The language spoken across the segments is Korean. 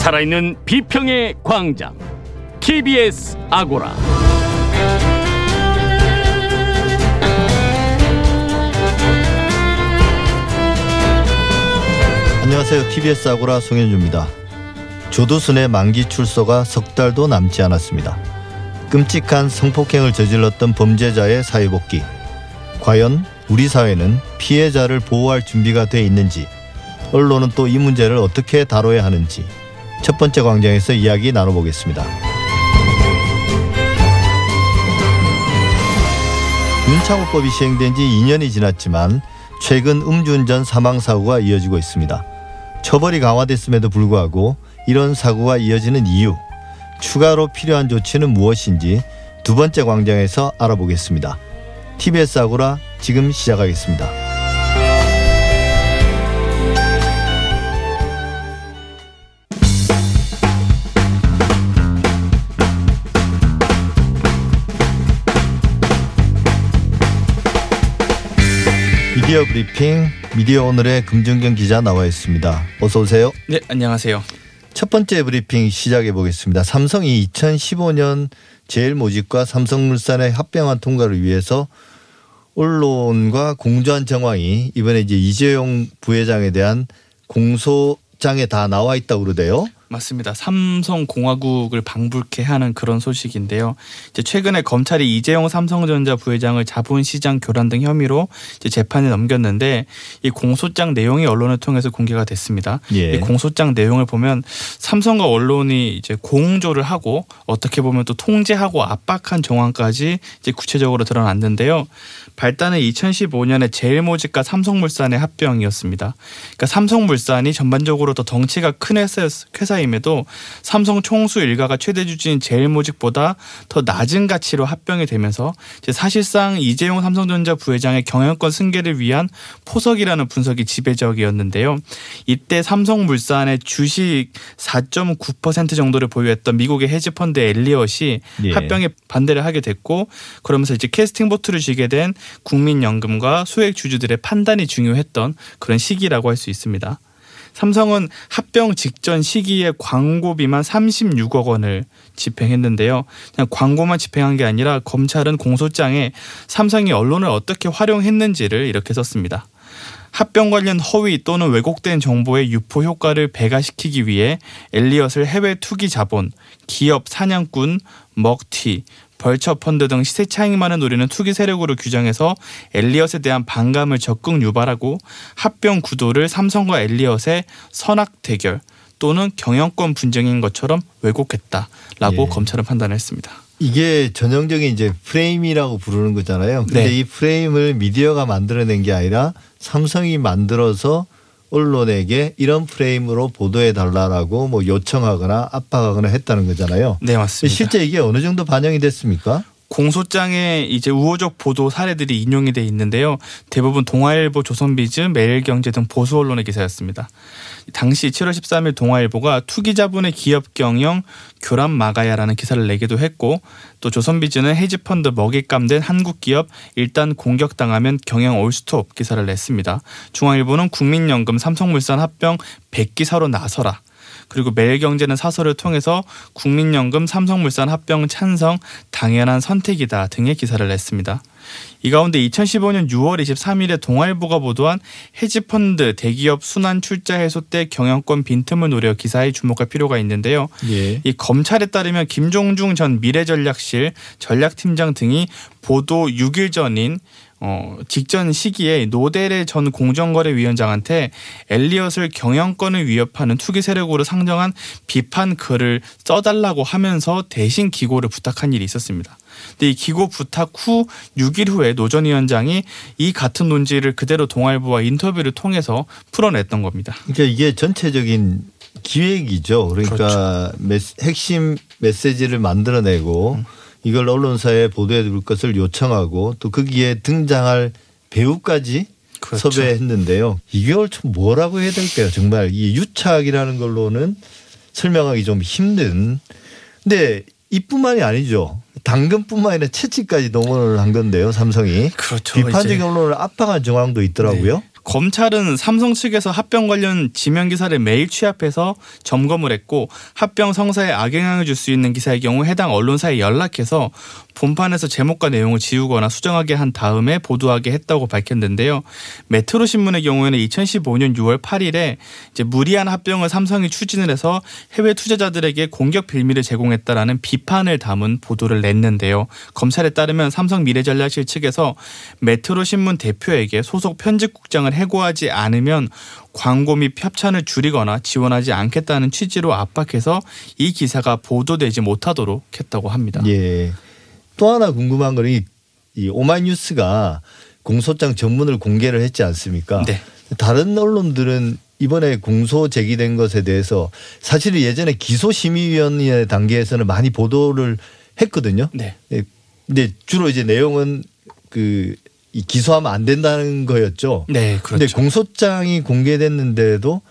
살아있는 비평의 광장 TBS 아고라 안녕하세요. TBS 아고라 송현주입니다. 조두순의 만기 출소가 석 달도 남지 않았습니다. 끔찍한 성폭행을 저질렀던 범죄자의 사회복귀. 과연 우리 사회는 피해자를 보호할 준비가 돼 있는지, 언론은 또 이 문제를 어떻게 다뤄야 하는지 첫 번째 광장에서 이야기 나눠보겠습니다. 윤창호법이 시행된 지 2년이 지났지만 최근 음주운전 사망 사고가 이어지고 있습니다. 처벌이 강화됐음에도 불구하고 이런 사고가 이어지는 이유, 추가로 필요한 조치는 무엇인지 두 번째 광장에서 알아보겠습니다. TBS 아고라 지금 시작하겠습니다. 미디어 브리핑 미디어 오늘의 금준경 기자 나와 있습니다. 어서 오세요. 네, 안녕하세요. 첫 번째 브리핑 시작해 보겠습니다. 삼성이 2015년 제일 모직과 삼성물산의 합병안 통과를 위해서 언론과 공조한 정황이 이번에 이제 이재용 부회장에 대한 공소장에 다 나와 있다고 그러대요. 맞습니다. 삼성공화국을 방불케 하는 그런 소식인데요. 이제 최근에 검찰이 이재용 삼성전자 부회장을 자본시장 교란 등 혐의로 이제 재판에 넘겼는데 이 공소장 내용이 언론을 통해서 공개가 됐습니다. 예. 이 공소장 내용을 보면 삼성과 언론이 이제 공조를 하고 어떻게 보면 또 통제하고 압박한 정황까지 이제 구체적으로 드러났는데요. 발단은 2015년에 제일모직과 삼성물산의 합병이었습니다. 그러니까 삼성물산이 전반적으로 더 덩치가 큰 회사, 회사 임에도 삼성 총수 일가가 최대 주주인 제일모직보다 더 낮은 가치로 합병이 되면서 사실상 이재용 삼성전자 부회장의 경영권 승계를 위한 포석이라는 분석이 지배적이었는데요. 이때 삼성물산의 주식 4.9% 정도를 보유했던 미국의 헤지펀드 엘리엇이 예. 합병에 반대를 하게 됐고 그러면서 이제 캐스팅 보트를 쥐게 된 국민연금과 소액 주주들의 판단이 중요했던 그런 시기라고 할 수 있습니다. 삼성은 합병 직전 시기에 광고비만 36억 원을 집행했는데요. 그냥 광고만 집행한 게 아니라 검찰은 공소장에 삼성이 언론을 어떻게 활용했는지를 이렇게 썼습니다. 합병 관련 허위 또는 왜곡된 정보의 유포 효과를 배가시키기 위해 엘리엇을 해외 투기 자본, 기업 사냥꾼, 먹튀, 벌처 펀드 등 시세 차익만을 노리는 투기 세력으로 규정해서 엘리엇에 대한 반감을 적극 유발하고 합병 구도를 삼성과 엘리엇의 선악 대결 또는 경영권 분쟁인 것처럼 왜곡했다라고 예. 검찰은 판단했습니다. 이게 전형적인 이제 프레임이라고 부르는 거잖아요. 근데 네. 이 프레임을 미디어가 만들어낸 게 아니라 삼성이 만들어서 언론에게 이런 프레임으로 보도해 달라라고 뭐 요청하거나 압박하거나 했다는 거잖아요. 네 맞습니다. 실제 이게 어느 정도 반영이 됐습니까? 공소장에 이제 우호적 보도 사례들이 인용이 돼 있는데요. 대부분 동아일보, 조선비즈, 매일경제 등 보수 언론의 기사였습니다. 당시 7월 13일 동아일보가 투기 자본의 기업 경영 교란 막아야라는 기사를 내기도 했고 또 조선비즈는 헤지펀드 먹잇감된 한국 기업 일단 공격당하면 경영 올스톱 기사를 냈습니다. 중앙일보는 국민연금 삼성물산 합병 100기사로 나서라. 그리고 매일경제는 사설을 통해서 국민연금 삼성물산 합병 찬성 당연한 선택이다 등의 기사를 냈습니다. 이 가운데 2015년 6월 23일에 동아일보가 보도한 헤지펀드 대기업 순환 출자 해소 때 경영권 빈틈을 노려 기사에 주목할 필요가 있는데요. 예. 이 검찰에 따르면 김종중 전 미래전략실 전략팀장 등이 보도 6일 전인 어, 직전 시기에 노데레 전 공정거래위원장한테 엘리엇을 경영권을 위협하는 투기 세력으로 상정한 비판 글을 써달라고 하면서 대신 기고를 부탁한 일이 있었습니다. 근데 이 기고 부탁 후 6일 후에 노 전 위원장이 이 같은 논지를 그대로 동아일보와 인터뷰를 통해서 풀어냈던 겁니다. 그러니까 이게 전체적인 기획이죠. 그러니까 그렇죠. 메시- 핵심 메시지를 만들어내고 음. 이걸 언론사에 보도해 줄 것을 요청하고 또 거기에 등장할 배우까지 그렇죠. 섭외했는데요. 이걸 좀 뭐라고 해야 될까요? 정말 이 유착이라는 걸로는 설명하기 좀 힘든. 근데 이뿐만이 아니죠. 당근뿐만 아니라 채찍까지 동원을 한 건데요. 삼성이 그렇죠. 비판적인 언론을 압박한 정황도 있더라고요. 검찰은 삼성 측에서 합병 관련 지명 기사를 매일 취합해서 점검을 했고 합병 성사에 악영향을 줄 수 있는 기사의 경우 해당 언론사에 연락해서 본판에서 제목과 내용을 지우거나 수정하게 한 다음에 보도하게 했다고 밝혔는데요. 메트로 신문의 경우에는 2015년 6월 8일에 이제 무리한 합병을 삼성이 추진을 해서 해외 투자자들에게 공격 빌미를 제공했다라는 비판을 담은 보도를 냈는데요. 검찰에 따르면 삼성 미래전략실 측에서 메트로 신문 대표에게 소속 편집국장을 해고하지 않으면 광고 및 협찬을 줄이거나 지원하지 않겠다는 취지로 압박해서 이 기사가 보도되지 못하도록 했다고 합니다. 예. 또 하나 궁금한 거는 이, 이 오마이뉴스가 공소장 전문을 공개를 했지 않습니까? 네. 다른 언론들은 이번에 공소 제기된 것에 대해서 사실은 예전에 기소심의위원회 단계에서는 많이 보도를 했거든요. 네. 예, 근데 주로 이제 내용은 그이 기소하면 안 된다는 거였죠. 네, 근데 그렇죠. 공소장이 공개됐는데도 보-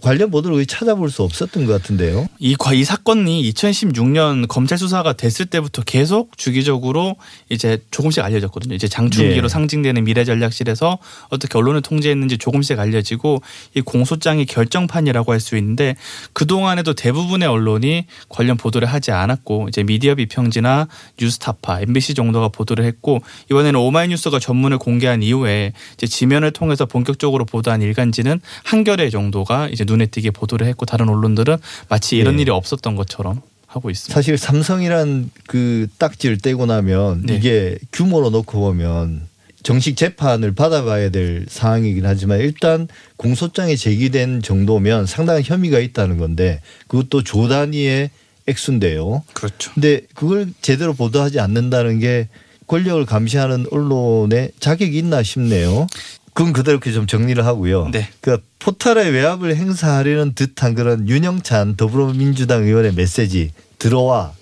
관련 보도를 찾아볼 수 없었던 것 같은데요. 이, 과- 이 사건이 2016년 검찰 수사가 됐을 때부터 계속 주기적으로 이제 조금씩 알려졌거든요. 이제 장충기로 예. 상징되는 미래전략실에서 어떻게 언론을 통제했는지 조금씩 알려지고 이 공소장이 결정판이라고 할 수 있는데 그 동안에도 대부분의 언론이 관련 보도를 하지 않았고 이제 미디어 비평지나 뉴스타파, MBC 정도가 보도를 했고 이번에는 오마이뉴스가 전문을 공개한 이후에 이제 지면을 통해서 본격적으로 보도한 일간지는 한겨레 정도가 이제 눈에 띄게 보도를 했고 다른 언론들은 마치 이런 네. 일이 없었던 것처럼 하고 있습니다. 사실 삼성이란 그 딱지를 떼고 나면 네. 이게 규모로 놓고 보면 정식 재판을 받아봐야 될 상황이긴 하지만 일단 공소장이 제기된 정도면 상당한 혐의가 있다는 건데 그것도 조 단위의 액수인데요. 그렇죠. 근데 그걸 제대로 보도하지 않는다는 게 권력을 감시하는 언론의 자격이 있나 싶네요. 그건 그대로 이렇게 좀 정리를 하고요. 네. 그 포탈의 외압을 행사하려는 듯한 그런 윤영찬 더불어민주당 의원의 메시지 들어와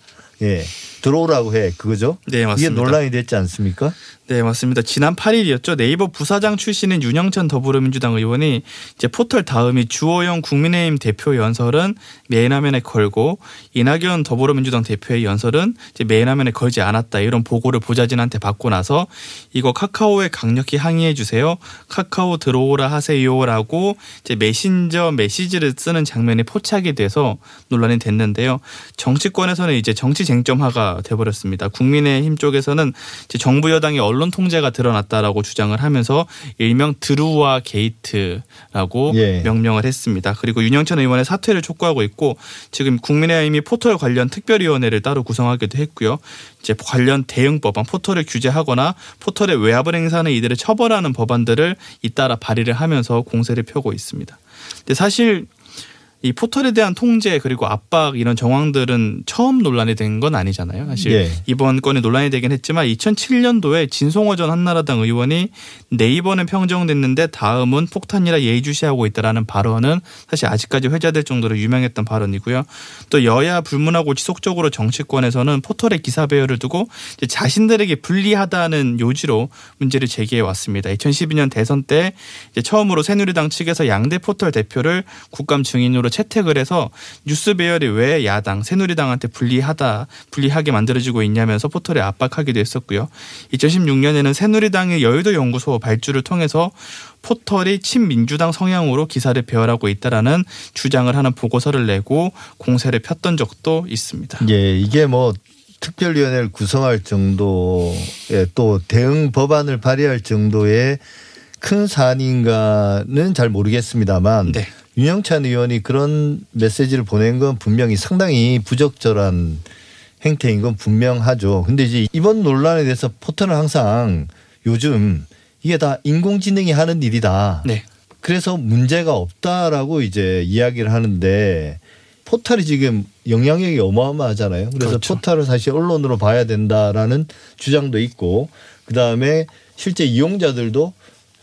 예 들어오라고 해 그거죠? 네, 이게 맞습니다. 논란이 됐지 않습니까? 네, 맞습니다. 지난 8일이었죠. 네이버 부사장 출신인 윤영찬 더불어민주당 의원이 이제 포털 다음이 주호영 국민의힘 대표 연설은 메인 화면에 걸고 이낙연 더불어민주당 대표의 연설은 이제 메인 화면에 걸지 않았다. 이런 보고를 보좌진한테 받고 나서 이거 카카오에 강력히 항의해 주세요. 카카오 들어오라 하세요라고 이제 메신저 메시지를 쓰는 장면이 포착이 돼서 논란이 됐는데요. 정치권에서는 이제 정치 쟁점화가 돼버렸습니다. 국민의힘 쪽에서는 이제 정부 여당의 언론 통제가 드러났다라고 주장을 하면서 일명 드루와 게이트라고 예. 명명을 했습니다. 그리고 윤영찬 의원의 사퇴를 촉구하고 있고 지금 국민의힘이 포털 관련 특별위원회를 따로 구성하기도 했고요. 이제 관련 대응 법안 포털을 규제하거나 포털의 외압을 행사하는 이들을 처벌하는 법안들을 잇따라 발의를 하면서 공세를 펴고 있습니다. 근데 사실 이 포털에 대한 통제 그리고 압박 이런 정황들은 처음 논란이 된 건 아니잖아요. 사실 예. 이번 건이 논란이 되긴 했지만 2007년도에 진송호 전 한나라당 의원이 네이버는 평정됐는데 다음은 폭탄이라 예의주시하고 있다라는 발언은 사실 아직까지 회자될 정도로 유명했던 발언이고요. 또 여야 불문하고 지속적으로 정치권에서는 포털의 기사 배열을 두고 자신들에게 불리하다는 요지로 문제를 제기해 왔습니다. 2012년 대선 때 처음으로 새누리당 측에서 양대 포털 대표를 국감 증인으로 채택을 해서 뉴스 배열이 왜 야당 새누리당한테 불리하다 불리하게 만들어지고 있냐면서 포털에 압박하기도 했었고요. 2016년에는 새누리당의 여의도 연구소 발주를 통해서 포털이 친민주당 성향으로 기사를 배열하고 있다라는 주장을 하는 보고서를 내고 공세를 폈던 적도 있습니다. 예 이게 뭐 특별위원회를 구성할 정도의 또 대응 법안을 발의할 정도의 큰 사안인가는 잘 모르겠습니다만 네. 윤영찬 의원이 그런 메시지를 보낸 건 분명히 상당히 부적절한 행태인 건 분명하죠. 근데 이제 이번 논란에 대해서 포털은 항상 요즘 이게 다 인공지능이 하는 일이다. 네. 그래서 문제가 없다라고 이제 이야기를 하는데 포털이 지금 영향력이 어마어마하잖아요. 그래서 그렇죠. 포털을 사실 언론으로 봐야 된다라는 주장도 있고 그다음에 실제 이용자들도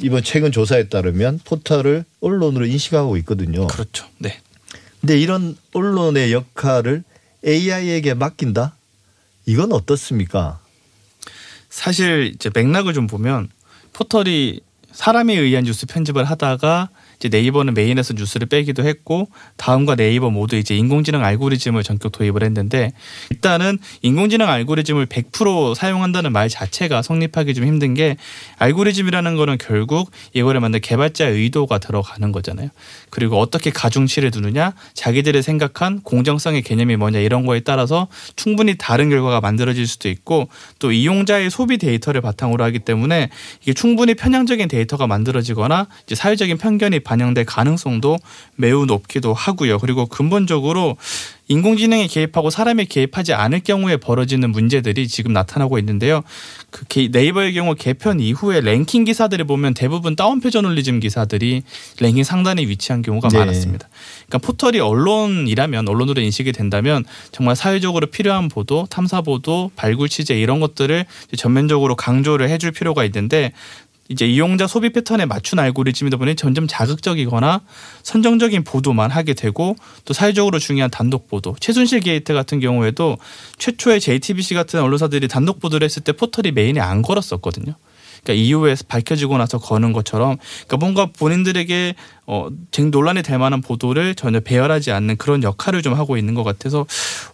이번 최근 조사에 따르면 포털을 언론으로 인식하고 있거든요. 그렇죠. 네. 근데 이런 언론의 역할을 AI에게 맡긴다? 이건 어떻습니까? 사실 이제 맥락을 좀 보면 포털이 사람에 의한 뉴스 편집을 하다가 이제 네이버는 메인에서 뉴스를 빼기도 했고 다음과 네이버 모두 이제 인공지능 알고리즘을 전격 도입을 했는데 일단은 인공지능 알고리즘을 100% 사용한다는 말 자체가 성립하기 좀 힘든 게 알고리즘이라는 거는 결국 이거를 만든 개발자의 의도가 들어가는 거잖아요. 그리고 어떻게 가중치를 두느냐, 자기들이 생각한 공정성의 개념이 뭐냐 이런 거에 따라서 충분히 다른 결과가 만들어질 수도 있고 또 이용자의 소비 데이터를 바탕으로 하기 때문에 이게 충분히 편향적인 데이터가 만들어지거나 이제 사회적인 편견이 반영될 가능성도 매우 높기도 하고요. 그리고 근본적으로 인공지능에 개입하고 사람이 개입하지 않을 경우에 벌어지는 문제들이 지금 나타나고 있는데요. 그 네이버의 경우 개편 이후에 랭킹 기사들을 보면 대부분 다운표 저널리즘 기사들이 랭킹 상단에 위치한 경우가 네. 많았습니다. 그러니까 포털이 언론이라면 언론으로 인식이 된다면 정말 사회적으로 필요한 보도, 탐사 보도, 발굴 취재 이런 것들을 전면적으로 강조를 해줄 필요가 있는데 이제 이용자 소비 패턴에 맞춘 알고리즘이다 보니 점점 자극적이거나 선정적인 보도만 하게 되고 또 사회적으로 중요한 단독 보도 최순실 게이트 같은 경우에도 최초에 JTBC 같은 언론사들이 단독 보도를 했을 때 포털이 메인에 안 걸었었거든요. 그러니까 이후에 밝혀지고 나서 거는 것처럼 그러니까 뭔가 본인들에게 어 논란이 될 만한 보도를 전혀 배열하지 않는 그런 역할을 좀 하고 있는 것 같아서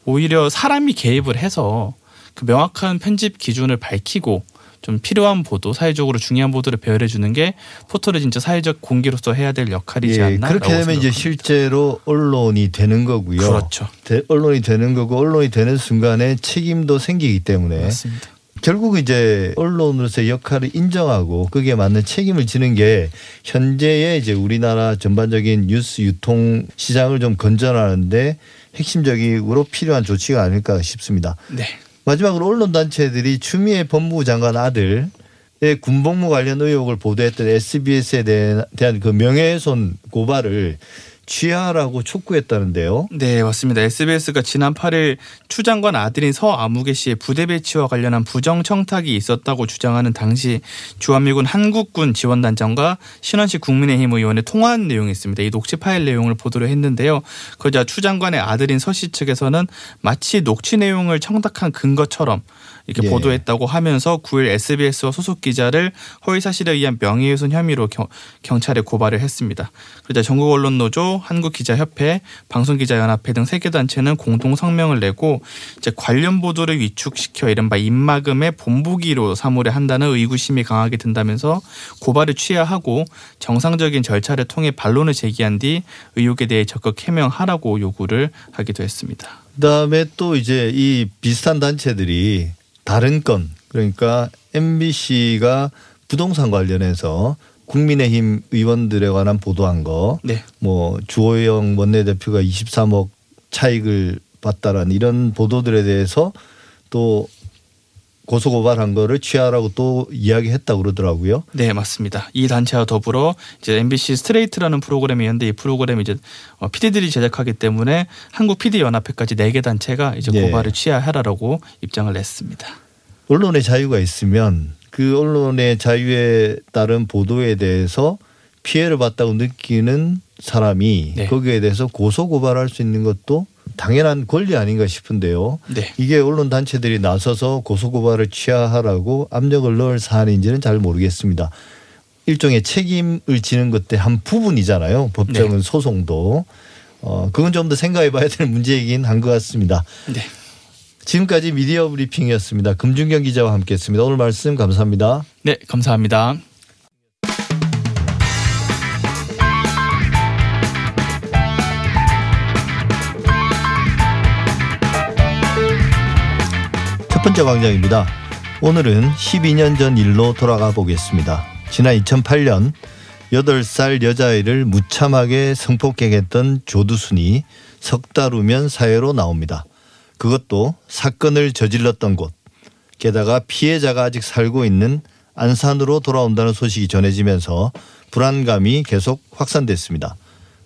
오히려 사람이 개입을 해서 그 명확한 편집 기준을 밝히고 좀 필요한 보도, 사회적으로 중요한 보도를 배열해 주는 게 포털의 진짜 사회적 공기로서 해야 될 역할이지 예, 않나. 그렇게 되면 이제 실제로 언론이 되는 거고요. 그렇죠. 대- 언론이 되는 거고 언론이 되는 순간에 책임도 생기기 때문에 맞습니다. 결국 이제 언론으로서의 역할을 인정하고 거기에 맞는 책임을 지는 게 현재의 이제 우리나라 전반적인 뉴스 유통 시장을 좀 건전하는데 핵심적으로 필요한 조치가 아닐까 싶습니다. 네. 마지막으로 언론 단체들이 추미애 법무부 장관 아들의 군복무 관련 의혹을 보도했던 SBS에 대한 그 명예훼손 고발을 취하라고 촉구했다는데요. 네, 맞습니다. SBS가 지난 8일 추 장관 아들인 서 아무개 씨의 부대 배치와 관련한 부정 청탁이 있었다고 주장하는 당시 주한미군 한국군 지원단장과 신원식 국민의힘 의원의 통화한 내용이 있습니다. 이 녹취 파일 내용을 보도를 했는데요. 그러자 추 장관의 아들인 서 씨 측에서는 마치 녹취 내용을 청탁한 근거처럼 이렇게 예. 보도했다고 하면서 9일 SBS와 소속 기자를 허위 사실에 의한 명예훼손 혐의로 경, 경찰에 고발을 했습니다. 그러자 전국 언론 노조, 한국 기자협회, 방송기자연합회 등 세 개 단체는 공동 성명을 내고 이제 관련 보도를 위축시켜 이른바 입막음의 본보기로 사무를 한다는 의구심이 강하게 든다면서 고발을 취하하고 정상적인 절차를 통해 반론을 제기한 뒤 의혹에 대해 적극 해명하라고 요구를 하기도 했습니다. 그다음에 또 이제 이 비슷한 단체들이 다른 건 그러니까 MBC가 부동산 관련해서 국민의힘 의원들에 관한 보도한 거, 네. 뭐 주호영 원내대표가 23억 차익을 봤다라는 이런 보도들에 대해서 또 고소고발한 거를 취하라고 또 이야기했다 그러더라고요. 네, 맞습니다. 이 단체와 더불어 이제 MBC 스트레이트라는 프로그램이 있는데 이 프로그램이 이제 PD들이 제작하기 때문에 한국 PD 연합회까지 네 개 단체가 이제 예. 고발을 취하하라고 입장을 냈습니다. 언론의 자유가 있으면 그 언론의 자유에 따른 보도에 대해서 피해를 봤다고 느끼는 사람이 네. 거기에 대해서 고소 고발할 수 있는 것도 당연한 권리 아닌가 싶은데요. 네. 이게 언론 단체들이 나서서 고소 고발을 취하하라고 압력을 넣을 사안인지는 잘 모르겠습니다. 일종의 책임을 지는 것의 한 부분이잖아요. 법정은 소송도. 어, 그건 좀 더 생각해 봐야 될 문제이긴 한 것 같습니다. 네. 지금까지 미디어 브리핑이었습니다. 금준경 기자와 함께 했습니다. 오늘 말씀 감사합니다. 네, 감사합니다. 번째 광장입니다. 오늘은 12년 전 일로 돌아가 보겠습니다. 지난 2008년 8살 여자아이를 무참하게 성폭행했던 조두순이 석 달 후면 사회로 나옵니다. 그것도 사건을 저질렀던 곳, 게다가 피해자가 아직 살고 있는 안산으로 돌아온다는 소식이 전해지면서 불안감이 계속 확산됐습니다.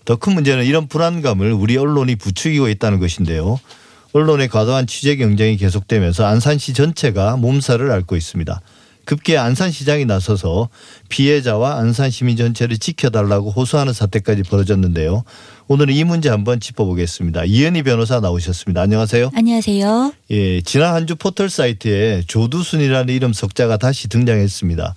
더 큰 문제는 이런 불안감을 우리 언론이 부추기고 있다는 것인데요. 언론의 과도한 취재 경쟁이 계속되면서 안산시 전체가 몸살을 앓고 있습니다. 급기야 안산시장이 나서서 피해자와 안산 시민 전체를 지켜달라고 호소하는 사태까지 벌어졌는데요. 오늘은 이 문제 한번 짚어보겠습니다. 이현희 변호사 나오셨습니다. 안녕하세요. 안녕하세요. 예, 지난 한 주 포털 사이트에 조두순이라는 이름 석자가 다시 등장했습니다.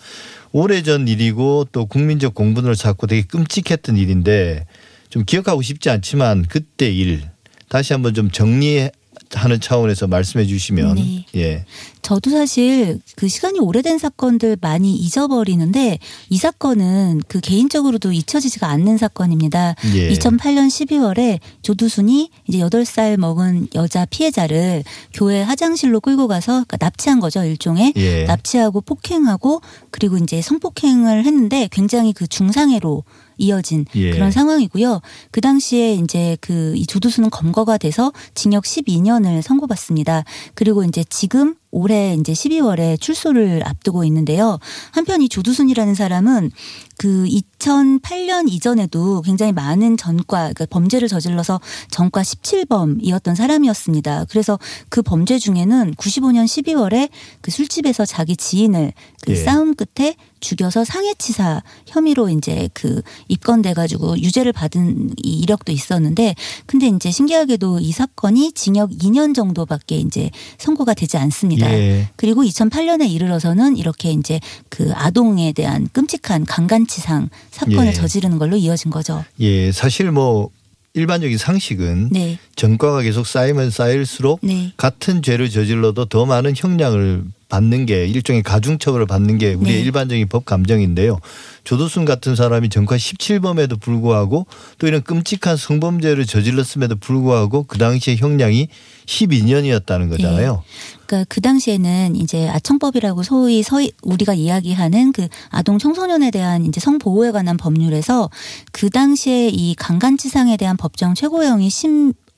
오래전 일이고 또 국민적 공분을 쌓고 되게 끔찍했던 일인데 좀 기억하고 싶지 않지만 그때 일 다시 한번 좀 정리 하는 차원에서 말씀해 주시면 네. 예. 저도 사실 그 시간이 오래된 사건들 많이 잊어버리는데 이 사건은 그 개인적으로도 잊혀지지가 않는 사건입니다. 예. 2008년 12월에 조두순이 이제 8살 먹은 여자 피해자를 교회 화장실로 끌고 가서 그러니까 납치한 거죠, 일종의. 예. 납치하고 폭행하고 그리고 이제 성폭행을 했는데 굉장히 그 중상해로 이어진 예. 그런 상황이고요. 그 당시에 이제 그 이 조두순은 검거가 돼서 징역 12년을 선고받습니다. 그리고 이제 지금 올해 이제 12월에 출소를 앞두고 있는데요. 한편 이 조두순이라는 사람은 그 2008년 이전에도 굉장히 많은 전과 그러니까 범죄를 저질러서 전과 17범이었던 사람이었습니다. 그래서 그 범죄 중에는 95년 12월에 그 술집에서 자기 지인을 그 예. 싸움 끝에 죽여서 상해치사 혐의로 이제 그 입건돼 가지고 유죄를 받은 이 이력도 있었는데 근데 이제 신기하게도 이 사건이 징역 2년 정도밖에 이제 선고가 되지 않습니다. 예. 그리고 2008년에 이르러서는 이렇게 이제 그 아동에 대한 끔찍한 강간치상 사건을 예. 저지르는 걸로 이어진 거죠. 예, 사실 뭐 일반적인 상식은 네. 전과가 계속 쌓이면 쌓일수록 네. 같은 죄를 저질러도 더 많은 형량을 받는 게 일종의 가중처벌을 받는 게 우리의 네. 일반적인 법 감정인데요. 조도순 같은 사람이 전과 17범에도 불구하고 또 이런 끔찍한 성범죄를 저질렀음에도 불구하고 그 당시에 형량이 12년이었다는 거잖아요. 그러니까 그 당시에는 이제 아청법이라고 소위 서희 우리가 이야기하는 그 아동 청소년에 대한 이제 성보호에 관한 법률에서 그 당시에 이 강간치상에 대한 법정 최고형이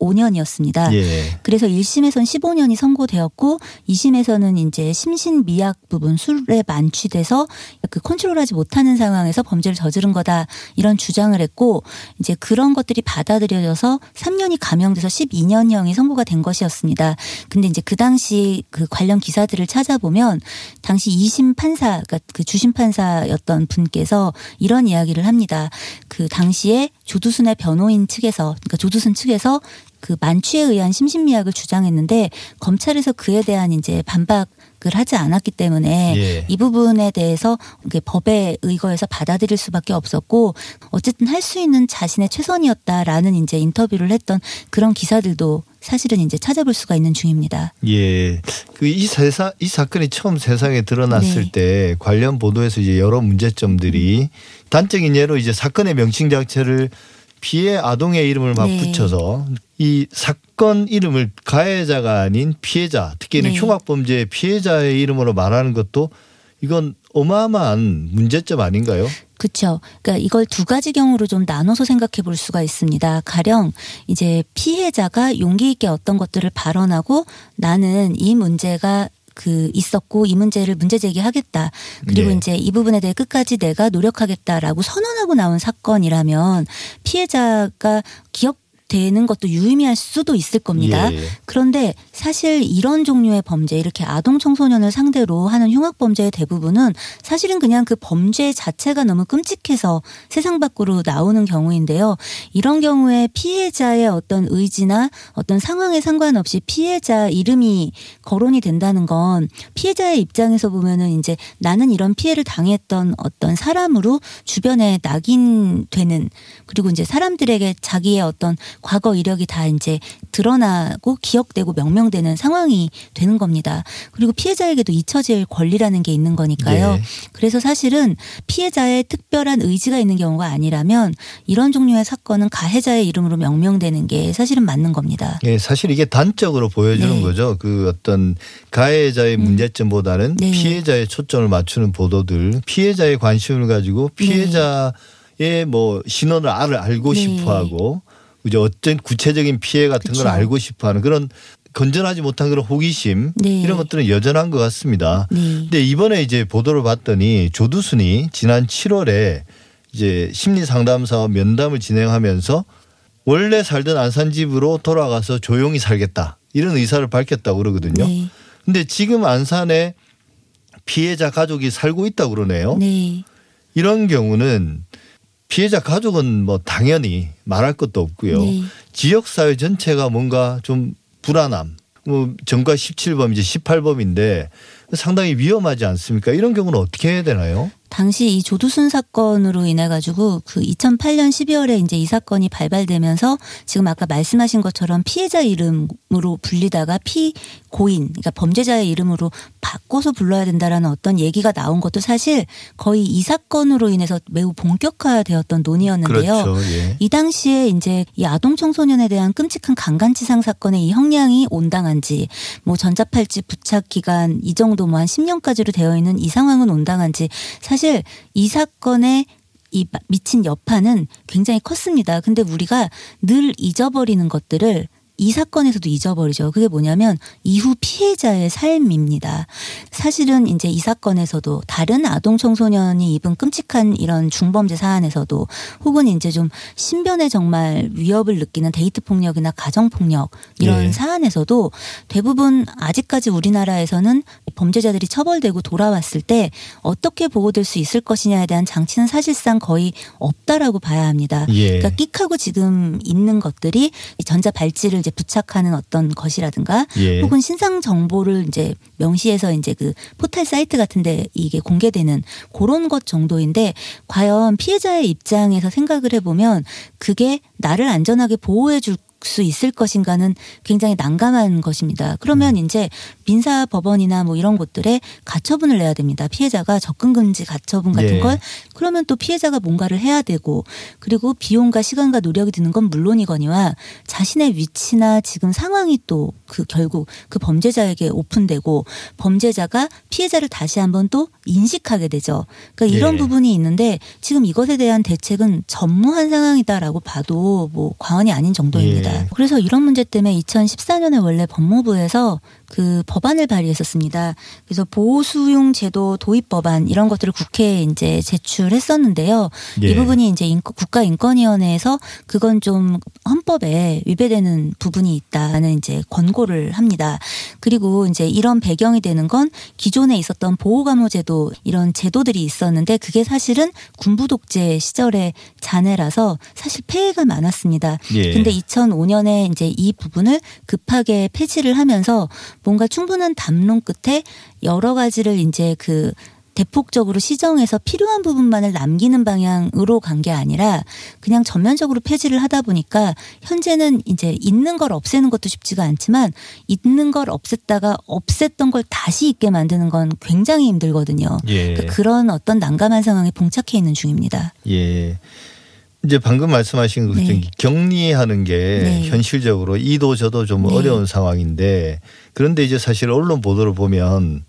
15년이었습니다. 예. 그래서 1심에선 15년이 선고되었고 2심에서는 이제 심신 미약 부분 술에 만취돼서 그 컨트롤하지 못하는 상황에서 범죄를 저지른 거다 이런 주장을 했고 이제 그런 것들이 받아들여져서 3년이 감형돼서 12년형이 선고가 된 것이었습니다. 근데 이제 그 당시 그 관련 기사들을 찾아보면 당시 2심 판사 그러니까 그 주심 판사였던 분께서 이런 이야기를 합니다. 그 당시에 조두순의 변호인 측에서 그러니까 조두순 측에서 그 만취에 의한 심신미약을 주장했는데 검찰에서 그에 대한 이제 반박 을 하지 않았기 때문에 예. 이 부분에 대해서 법에 의거해서 받아들일 수밖에 없었고 어쨌든 할 수 있는 자신의 최선이었다라는 이제 인터뷰를 했던 그런 기사들도 사실은 이제 찾아볼 수가 있는 중입니다. 예. 그이 세상 이 사건이 처음 세상에 드러났을 네. 때 관련 보도에서 이제 여러 문제점들이 단적인 예로 이제 사건의 명칭 자체를 피해 아동의 이름을 막 네. 붙여서 이 사건 이름을 가해자가 아닌 피해자, 특히는 네. 흉악범죄의 피해자의 이름으로 말하는 것도 이건 어마어마한 문제점 아닌가요? 그렇죠. 그러니까 이걸 두 가지 경우로 좀 나눠서 생각해 볼 수가 있습니다. 가령 이제 피해자가 용기 있게 어떤 것들을 발언하고 나는 이 문제가 그 있었고 이 문제를 문제 제기하겠다. 그리고 네. 이제 이 부분에 대해 끝까지 내가 노력하겠다라고 선언하고 나온 사건이라면 피해자가 기억 되는 것도 유의미할 수도 있을 겁니다. 예. 그런데 사실 이런 종류의 범죄 이렇게 아동 청소년을 상대로 하는 흉악 범죄의 대부분은 사실은 그냥 그 범죄 자체가 너무 끔찍해서 세상 밖으로 나오는 경우인데요. 이런 경우에 피해자의 어떤 의지나 어떤 상황에 상관없이 피해자 이름이 거론이 된다는 건 피해자의 입장에서 보면은 이제 나는 이런 피해를 당했던 어떤 사람으로 주변에 낙인되는 그리고 이제 사람들에게 자기의 어떤 과거 이력이 다 이제 드러나고 기억되고 명명 되는 상황이 되는 겁니다. 그리고 피해자에게도 잊혀질 권리라는 게 있는 거니까요. 예. 그래서 사실은 피해자의 특별한 의지가 있는 경우가 아니라면 이런 종류의 사건은 가해자의 이름으로 명명되는 게 사실은 맞는 겁니다. 예, 사실 이게 단적으로 보여주는 네. 거죠. 그 어떤 가해자의 문제점보다는 네. 피해자의 초점을 맞추는 보도들, 피해자의 관심을 가지고 피해자의 뭐 신원을 알, 알고 네. 싶어하고 이제 어떤 구체적인 피해 같은 걸 그쵸. 알고 싶어하는 그런 건전하지 못한 그런 호기심 네. 이런 것들은 여전한 것 같습니다. 네. 근데 이번에 이제 보도를 봤더니 조두순이 지난 7월에 이제 심리 상담사와 면담을 진행하면서 원래 살던 안산 집으로 돌아가서 조용히 살겠다 이런 의사를 밝혔다고 그러거든요. 네. 근데 지금 안산에 피해자 가족이 살고 있다고 그러네요. 네. 이런 경우는 피해자 가족은 뭐 당연히 말할 것도 없고요. 네. 지역 사회 전체가 뭔가 좀 불안함. 뭐 전과 17범 이제 18범인데 상당히 위험하지 않습니까? 이런 경우는 어떻게 해야 되나요? 당시 이 조두순 사건으로 인해 가지고 그 2008년 12월에 이제 이 사건이 발발되면서 지금 아까 말씀하신 것처럼 피해자 이름으로 불리다가 피고인 그러니까 범죄자의 이름으로 바꿔서 불러야 된다라는 어떤 얘기가 나온 것도 사실 거의 이 사건으로 인해서 매우 본격화되었던 논의였는데요. 그렇죠. 예. 이 당시에 이제 이 아동 청소년에 대한 끔찍한 강간치상 사건의 이 형량이 온당한지 뭐 전자팔찌 부착 기간 이 정도 뭐 한 10년까지로 되어 있는 이 상황은 온당한지 사실 이 사건의 이 미친 여파는 굉장히 컸습니다. 근데 우리가 늘 잊어버리는 것들을 이 사건에서도 잊어버리죠. 그게 뭐냐면 이후 피해자의 삶입니다. 사실은 이제 이 사건에서도 다른 아동 청소년이 입은 끔찍한 이런 중범죄 사안에서도 혹은 이제 좀 신변에 정말 위협을 느끼는 데이트 폭력이나 가정 폭력 이런 예. 사안에서도 대부분 아직까지 우리나라에서는 범죄자들이 처벌되고 돌아왔을 때 어떻게 보호될 수 있을 것이냐에 대한 장치는 사실상 거의 없다라고 봐야 합니다. 예. 그러니까 끽하고 지금 있는 것들이 이 전자 발찌를 이제 부착하는 어떤 것이라든가 예. 혹은 신상 정보를 이제 명시해서 이제 그 포털 사이트 같은데 이게 공개되는 그런 것 정도인데 과연 피해자의 입장에서 생각을 해보면 그게 나를 안전하게 보호해줄 수 있을 것인가는 굉장히 난감한 것입니다. 그러면 이제 민사 법원이나 뭐 이런 곳들에 가처분을 내야 됩니다. 피해자가 접근 금지 가처분 같은 예. 걸 그러면 또 피해자가 뭔가를 해야 되고 그리고 비용과 시간과 노력이 드는 건 물론이거니와 자신의 위치나 지금 상황이 또 그 결국 그 범죄자에게 오픈되고 범죄자가 피해자를 다시 한번 또 인식하게 되죠. 그러니까 이런 예. 부분이 있는데 지금 이것에 대한 대책은 전무한 상황이다라고 봐도 뭐 과언이 아닌 정도입니다. 예. 그래서 이런 문제 때문에 2014년에 원래 법무부에서 그 법안을 발의했었습니다. 그래서 보호수용 제도 도입 법안 이런 것들을 국회에 이제 제출했었는데요. 예. 이 부분이 이제 인권- 국가인권위원회에서 그건 좀 헌법에 위배되는 부분이 있다는 이제 권고를 합니다. 그리고 이제 이런 배경이 되는 건 기존에 있었던 보호감호제도 이런 제도들이 있었는데 그게 사실은 군부 독재 시절의 잔해라서 사실 폐해가 많았습니다. 예. 근데 2005년에 이제 이 부분을 급하게 폐지를 하면서 뭔가 충분한 담론 끝에 여러 가지를 이제 그 대폭적으로 시정해서 필요한 부분만을 남기는 방향으로 간 게 아니라 그냥 전면적으로 폐지를 하다 보니까 현재는 이제 있는 걸 없애는 것도 쉽지가 않지만 있는 걸 없앴다가 없앴던 걸 다시 있게 만드는 건 굉장히 힘들거든요. 예. 그러니까 그런 어떤 난감한 상황에 봉착해 있는 중입니다. 예. 이제 방금 말씀하신 것 네. 좀 격리하는 게 네. 현실적으로 이도 저도 좀 네. 어려운 상황인데 그런데 이제 사실 언론 보도를 보면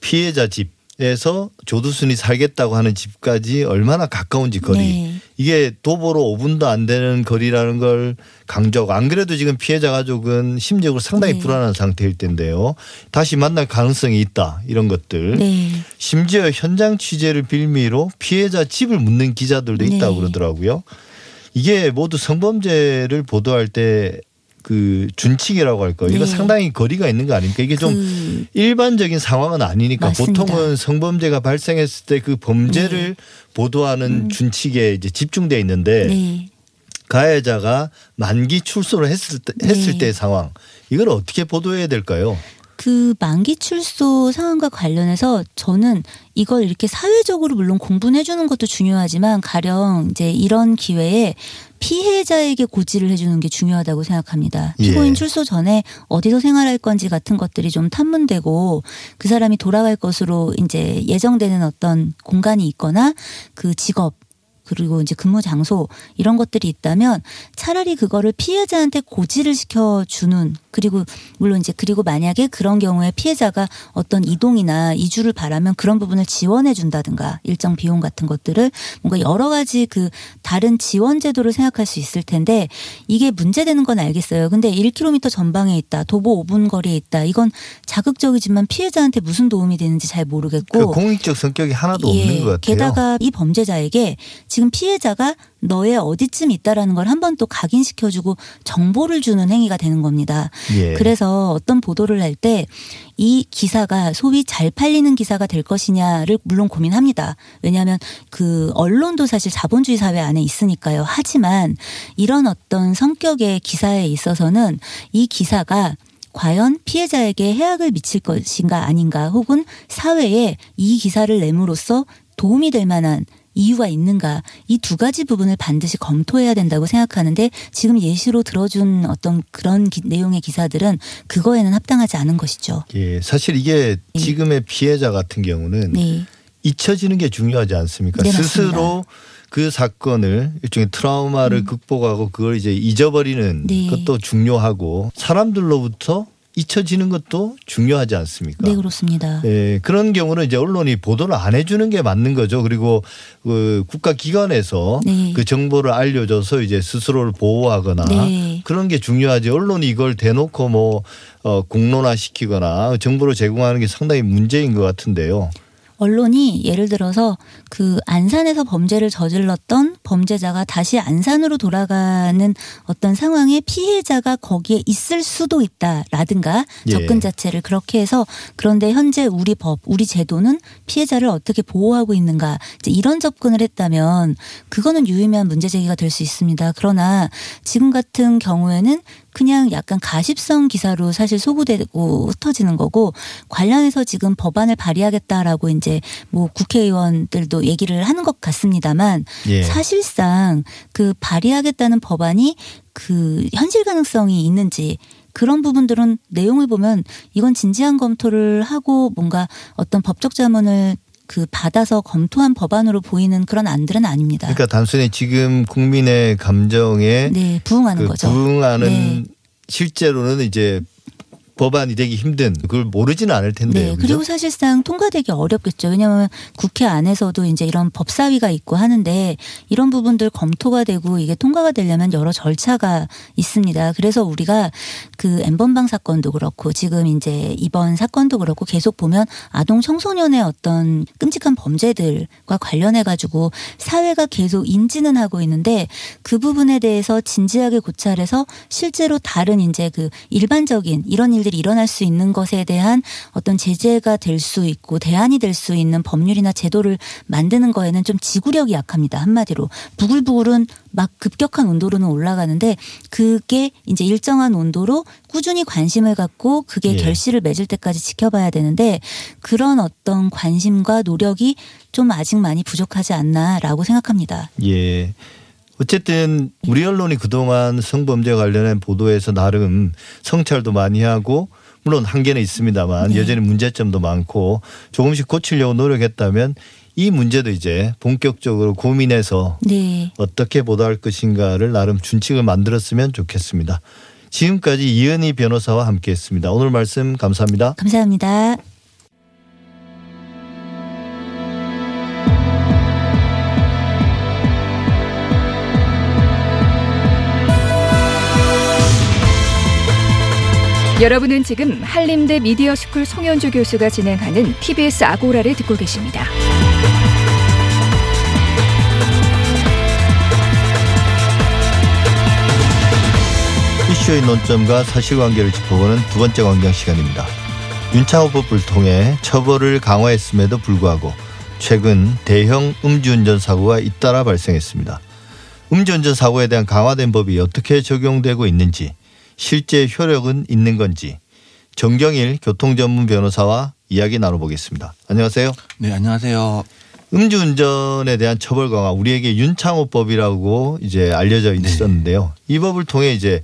피해자 집 에서 조두순이 살겠다고 하는 집까지 얼마나 가까운지 거리 네. 이게 도보로 5분도 안 되는 거리라는 걸 강조하고 안 그래도 지금 피해자 가족은 심적으로 상당히 네. 불안한 상태일 텐데요. 다시 만날 가능성이 있다 이런 것들. 네. 심지어 현장 취재를 빌미로 피해자 집을 묻는 기자들도 네. 있다고 그러더라고요. 이게 모두 성범죄를 보도할 때 그 준칙이라고 할까요? 이거 네. 상당히 거리가 있는 거 아닙니까? 이게 좀 그 일반적인 상황은 아니니까 맞습니다. 보통은 성범죄가 발생했을 때 그 범죄를 보도하는 준칙에 이제 집중돼 있는데 음. 네. 가해자가 만기 출소를 했을 때 했을 네. 때의 상황 이걸 어떻게 보도해야 될까요? 그 만기 출소 상황과 관련해서 저는 이걸 이렇게 사회적으로 물론 공부해 주는 것도 중요하지만 가령 이제 이런 기회에 피해자에게 고지를 해주는 게 중요하다고 생각합니다. 예. 피고인 출소 전에 어디서 생활할 건지 같은 것들이 좀 탐문되고 그 사람이 돌아갈 것으로 이제 예정되는 어떤 공간이 있거나 그 직업 그리고 이제 근무 장소 이런 것들이 있다면 차라리 그거를 피해자한테 고지를 시켜주는 그리고 물론 이제 그리고 만약에 그런 경우에 피해자가 어떤 이동이나 이주를 바라면 그런 부분을 지원해 준다든가 일정 비용 같은 것들을 뭔가 여러 가지 그 다른 지원 제도를 생각할 수 있을 텐데 이게 문제되는 건 알겠어요. 근데 1km 전방에 있다. 도보 5분 거리에 있다. 이건 자극적이지만 피해자한테 무슨 도움이 되는지 잘 모르겠고 그 공익적 성격이 하나도 없는 것 같아요. 예, 게다가 이 범죄자에게 지금 피해자가 너의 어디쯤 있다라는 걸 한 번 또 각인시켜주고 정보를 주는 행위가 되는 겁니다. 예. 그래서 어떤 보도를 할 때 이 기사가 소위 잘 팔리는 기사가 될 것이냐를 물론 고민합니다. 왜냐하면 그 언론도 사실 자본주의 사회 안에 있으니까요. 하지만 이런 어떤 성격의 기사에 있어서는 이 기사가 과연 피해자에게 해악을 미칠 것인가 아닌가 혹은 사회에 이 기사를 내므로써 도움이 될 만한 이유가 있는가 이 두 가지 부분을 반드시 검토해야 된다고 생각하는데 지금 예시로 들어준 어떤 그런 기- 내용의 기사들은 그거에는 합당하지 않은 것이죠. 예, 사실 이게 네. 지금의 피해자 같은 경우는 네, 잊혀지는 게 중요하지 않습니까? 네, 스스로 그 사건을 일종의 트라우마를 극복하고 그걸 이제 잊어버리는 음. 네. 것도 중요하고 사람들로부터 잊혀지는 것도 중요하지 않습니까? 네 그렇습니다. 예, 그런 경우는 이제 언론이 보도를 안 해주는 게 맞는 거죠. 그리고 그 국가기관에서 네. 그 정보를 알려줘서 이제 스스로를 보호하거나 네. 그런 게 중요하지. 언론이 이걸 대놓고 뭐 어, 공론화 시키거나 정보를 제공하는 게 상당히 문제인 것 같은데요. 언론이 예를 들어서 그 안산에서 범죄를 저질렀던 범죄자가 다시 안산으로 돌아가는 어떤 상황에 피해자가 거기에 있을 수도 있다라든가 예. 접근 자체를 그렇게 해서 그런데 현재 우리 법, 우리 제도는 피해자를 어떻게 보호하고 있는가 이제 이런 접근을 했다면 그거는 유의미한 문제 제기가 될 수 있습니다. 그러나 지금 같은 경우에는 그냥 약간 가십성 기사로 사실 소구되고 흩어지는 거고 관련해서 지금 법안을 발의하겠다라고 이제 뭐 국회의원들도 얘기를 하는 것 같습니다만 예. 사실상 그 발의하겠다는 법안이 그 현실 가능성이 있는지 그런 부분들은 내용을 보면 이건 진지한 검토를 하고 뭔가 어떤 법적 자문을 그 받아서 검토한 법안으로 보이는 그런 안들은 아닙니다. 그러니까 단순히 지금 국민의 감정에 네, 부응하는 그 거죠. 부응하는 네. 실제로는 이제 법안이 되기 힘든 그걸 모르지는 않을 텐데요. 네, 그죠? 그리고 사실상 통과되기 어렵겠죠. 왜냐하면 국회 안에서도 이제 이런 법사위가 있고 하는데 이런 부분들 검토가 되고 이게 통과가 되려면 여러 절차가 있습니다. 그래서 우리가 그 엠번방 사건도 그렇고 지금 이제 이번 사건도 그렇고 계속 보면 아동 청소년의 어떤 끔찍한 범죄들과 관련해 가지고 사회가 계속 인지는 하고 있는데 그 부분에 대해서 진지하게 고찰해서 실제로 다른 이제 그 일반적인 이런 일들 이 일어날 수 있는 것에 대한 어떤 제재가 될 수 있고 대안이 될 수 있는 법률이나 제도를 만드는 거에는 좀 지구력이 약합니다. 한마디로 부글부글은 막 급격한 온도로는 올라가는데 그게 이제 일정한 온도로 꾸준히 관심을 갖고 그게 예. 결실을 맺을 때까지 지켜봐야 되는데 그런 어떤 관심과 노력이 좀 아직 많이 부족하지 않나라고 생각합니다. 예. 어쨌든 우리 언론이 그동안 성범죄 관련한 보도에서 나름 성찰도 많이 하고 물론 한계는 있습니다만 네. 여전히 문제점도 많고 조금씩 고치려고 노력했다면 이 문제도 이제 본격적으로 고민해서 네. 어떻게 보도할 것인가를 나름 준칙을 만들었으면 좋겠습니다. 지금까지 이은희 변호사와 함께했습니다. 오늘 말씀 감사합니다. 감사합니다. 여러분은 지금 한림대 미디어 스쿨 송현주 교수가 진행하는 TBS 아고라를 듣고 계십니다. 이슈의 논점과 사실관계를 짚어보는 두 번째 광장 시간입니다. 윤창호 법을 통해 처벌을 강화했음에도 불구하고 최근 대형 음주운전 사고가 잇따라 발생했습니다. 음주운전 사고에 대한 강화된 법이 어떻게 적용되고 있는지 실제 효력은 있는 건지 정경일 교통전문 변호사와 이야기 나눠보겠습니다. 안녕하세요. 네, 안녕하세요. 음주운전에 대한 처벌 강화 우리에게 윤창호법이라고 이제 알려져 있었는데요. 이 법을 통해 이제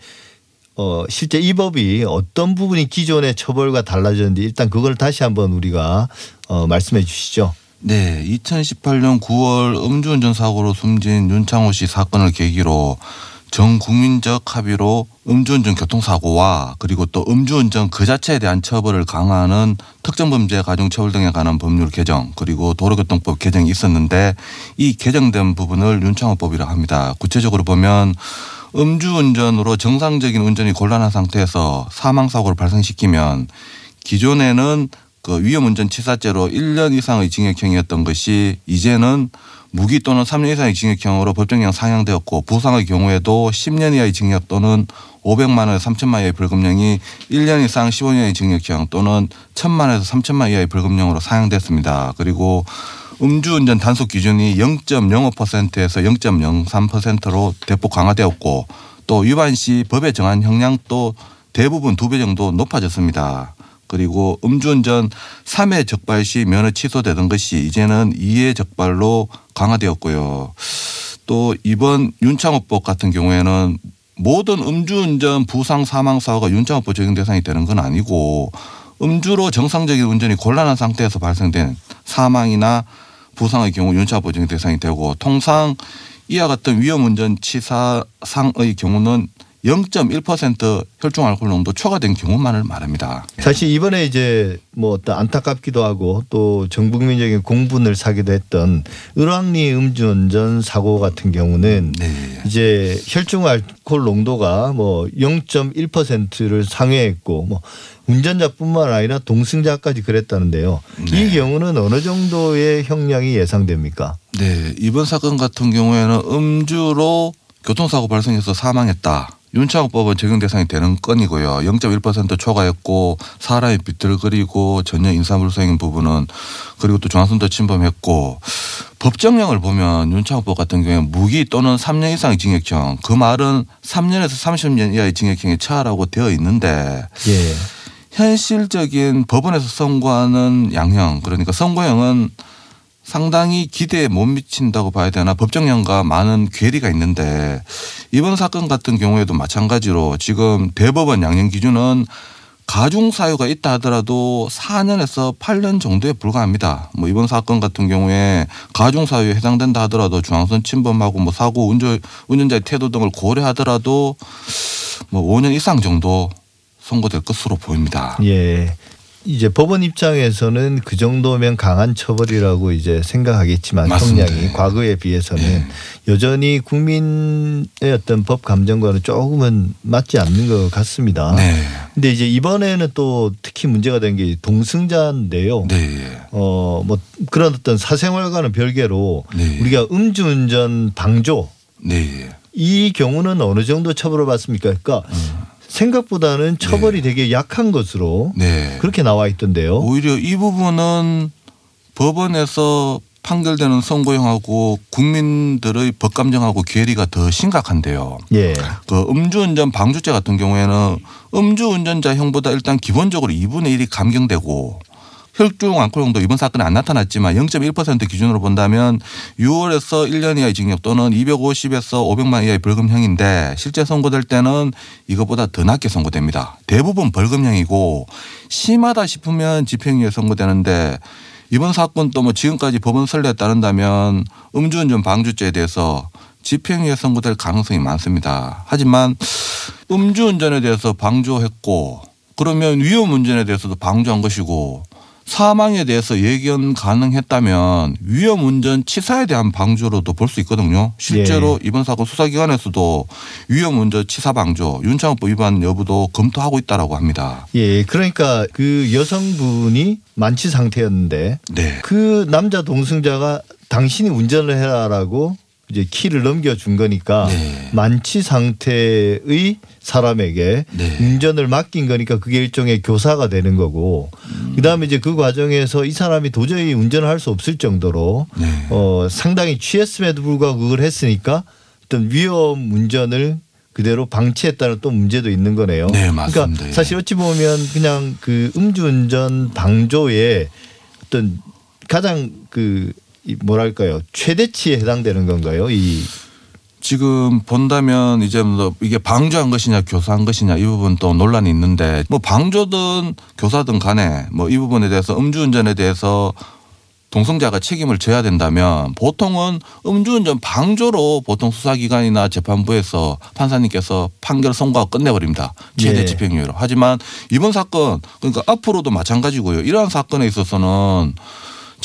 어 실제 이 법이 어떤 부분이 기존의 처벌과 달라졌는지 일단 그걸 다시 한번 우리가 어 말씀해 주시죠. 네, 2018년 9월 음주운전 사고로 숨진 윤창호 씨 사건을 계기로 전 국민적 합의로 음주운전 교통사고와 그리고 또 음주운전 그 자체에 대한 처벌을 강화하는 특정범죄 가중처벌 등에 관한 법률 개정 그리고 도로교통법 개정이 있었는데 이 개정된 부분을 윤창호법이라고 합니다. 구체적으로 보면 음주운전으로 정상적인 운전이 곤란한 상태에서 사망사고를 발생시키면 기존에는 그 위험운전 치사죄로 1년 이상의 징역형이었던 것이 이제는 무기 또는 3년 이상의 징역형으로 법정형 상향되었고 부상의 경우에도 10년 이하의 징역 또는 500만 원에서 3천만 이하의 벌금형이 1년 이상 15년의 징역형 또는 1천만 원에서 3천만 이하의 벌금형으로 상향됐습니다. 그리고 음주운전 단속 기준이 0.05%에서 0.03%로 대폭 강화되었고 또 위반 시 법에 정한 형량도 대부분 두 배 정도 높아졌습니다. 그리고 음주운전 3회 적발 시 면허 취소되던 것이 이제는 2회 적발로 강화되었고요. 또 이번 윤창호법 같은 경우에는 모든 음주운전 부상 사망 사고가 윤창호법 적용 대상이 되는 건 아니고 음주로 정상적인 운전이 곤란한 상태에서 발생된 사망이나 부상의 경우 윤창호법 적용 대상이 되고 통상 이와 같은 위험운전 치사상의 경우는 0.1% 혈중 알코올 농도 초과된 경우만을 말합니다. 사실 이번에 이제 뭐 어떤 안타깝기도 하고 또 전 국민적인 공분을 사기도 했던 을왕리 음주운전 사고 같은 경우는 네. 이제 혈중 알코올 농도가 뭐 0.1%를 상회했고 뭐 운전자뿐만 아니라 동승자까지 그랬다는데요. 이 네. 경우는 어느 정도의 형량이 예상됩니까? 네, 이번 사건 같은 경우에는 음주로 교통사고 발생해서 사망했다. 윤창호법은 적용 대상이 되는 건이고요. 0.1% 초과했고 사람이 비틀거리고 전혀 인사불성인 부분은 그리고 또 중앙선도 침범했고 법정형을 보면 윤창호법 같은 경우에 무기 또는 3년 이상의 징역형 그 말은 3년에서 30년 이하의 징역형에 처하라고 되어 있는데 예. 현실적인 법원에서 선고하는 양형 그러니까 선고형은 상당히 기대에 못 미친다고 봐야 되나 법정형과 많은 괴리가 있는데 이번 사건 같은 경우에도 마찬가지로 지금 대법원 양형 기준은 가중 사유가 있다 하더라도 4년에서 8년 정도에 불과합니다. 뭐 이번 사건 같은 경우에 가중 사유에 해당된다 하더라도 중앙선 침범하고 뭐 사고 운전 운전자의 태도 등을 고려하더라도 뭐 5년 이상 정도 선고될 것으로 보입니다. 예. 이제 법원 입장에서는 그 정도면 강한 처벌이라고 이제 생각하겠지만 맞습니다. 형량이 과거에 비해서는 예. 여전히 국민의 어떤 법 감정과는 조금은 맞지 않는 것 같습니다. 네. 근데 이제 이번에는 또 특히 문제가 된 게 동승자인데요. 네. 어, 뭐 그런 어떤 사생활과는 별개로 네. 우리가 음주운전 방조 네. 이 경우는 어느 정도 처벌을 받습니까? 그러니까 생각보다는 처벌이 되게 약한 것으로 네. 그렇게 나와 있던데요. 오히려 이 부분은 법원에서 판결되는 선고형하고 국민들의 법감정하고 괴리가 더 심각한데요. 예. 그 음주운전 방조죄 같은 경우에는 음주운전자 형보다 일단 기본적으로 2분의 1이 감경되고 혈중 알코올농도 이번 사건에 안 나타났지만 0.1% 기준으로 본다면 6월에서 1년 이하의 징역 또는 250에서 500만 이하의 벌금형인데 실제 선고될 때는 이것보다 더 낮게 선고됩니다. 대부분 벌금형이고 심하다 싶으면 집행유예 선고되는데 이번 사건 또뭐 지금까지 법원 선례에 따른다면 음주운전 방조죄에 대해서 집행유예 선고될 가능성이 많습니다. 하지만 음주운전에 대해서 방조했고 그러면 위험운전에 대해서도 방조한 것이고 사망에 대해서 예견 가능했다면 위험 운전 치사에 대한 방조로도 볼 수 있거든요. 실제로 이번 사건 수사기관에서도 위험 운전 치사 방조 윤창호법 위반 여부도 검토하고 있다라고 합니다. 예. 그러니까 그 여성분이 만취 상태였는데 네. 그 남자 동승자가 당신이 운전을 해라라고 이제 키를 넘겨준 거니까 네. 만취 상태의 사람에게 네. 운전을 맡긴 거니까 그게 일종의 교사가 되는 거고 그다음에 이제 그 과정에서 이 사람이 도저히 운전을 할 수 없을 정도로 네. 어 상당히 취했음에도 불구하고 그걸 했으니까 어떤 위험 운전을 그대로 방치했다는 또 문제도 있는 거네요. 네, 맞습니다. 그러니까 사실 어찌 보면 그냥 그 음주운전 방조의 어떤 가장 그이 뭐랄까요 최대치에 해당되는 건가요? 이 지금 본다면 이제 뭐 이게 방조한 것이냐 교사한 것이냐 이 부분 또 논란이 있는데 뭐 방조든 교사든 간에 뭐 이 부분에 대해서 음주운전에 대해서 동성자가 책임을 져야 된다면 보통은 음주운전 방조로 보통 수사기관이나 재판부에서 판사님께서 판결 선고하고 끝내버립니다. 최대 예. 집행유예로. 하지만 이번 사건 그러니까 앞으로도 마찬가지고요. 이러한 사건에 있어서는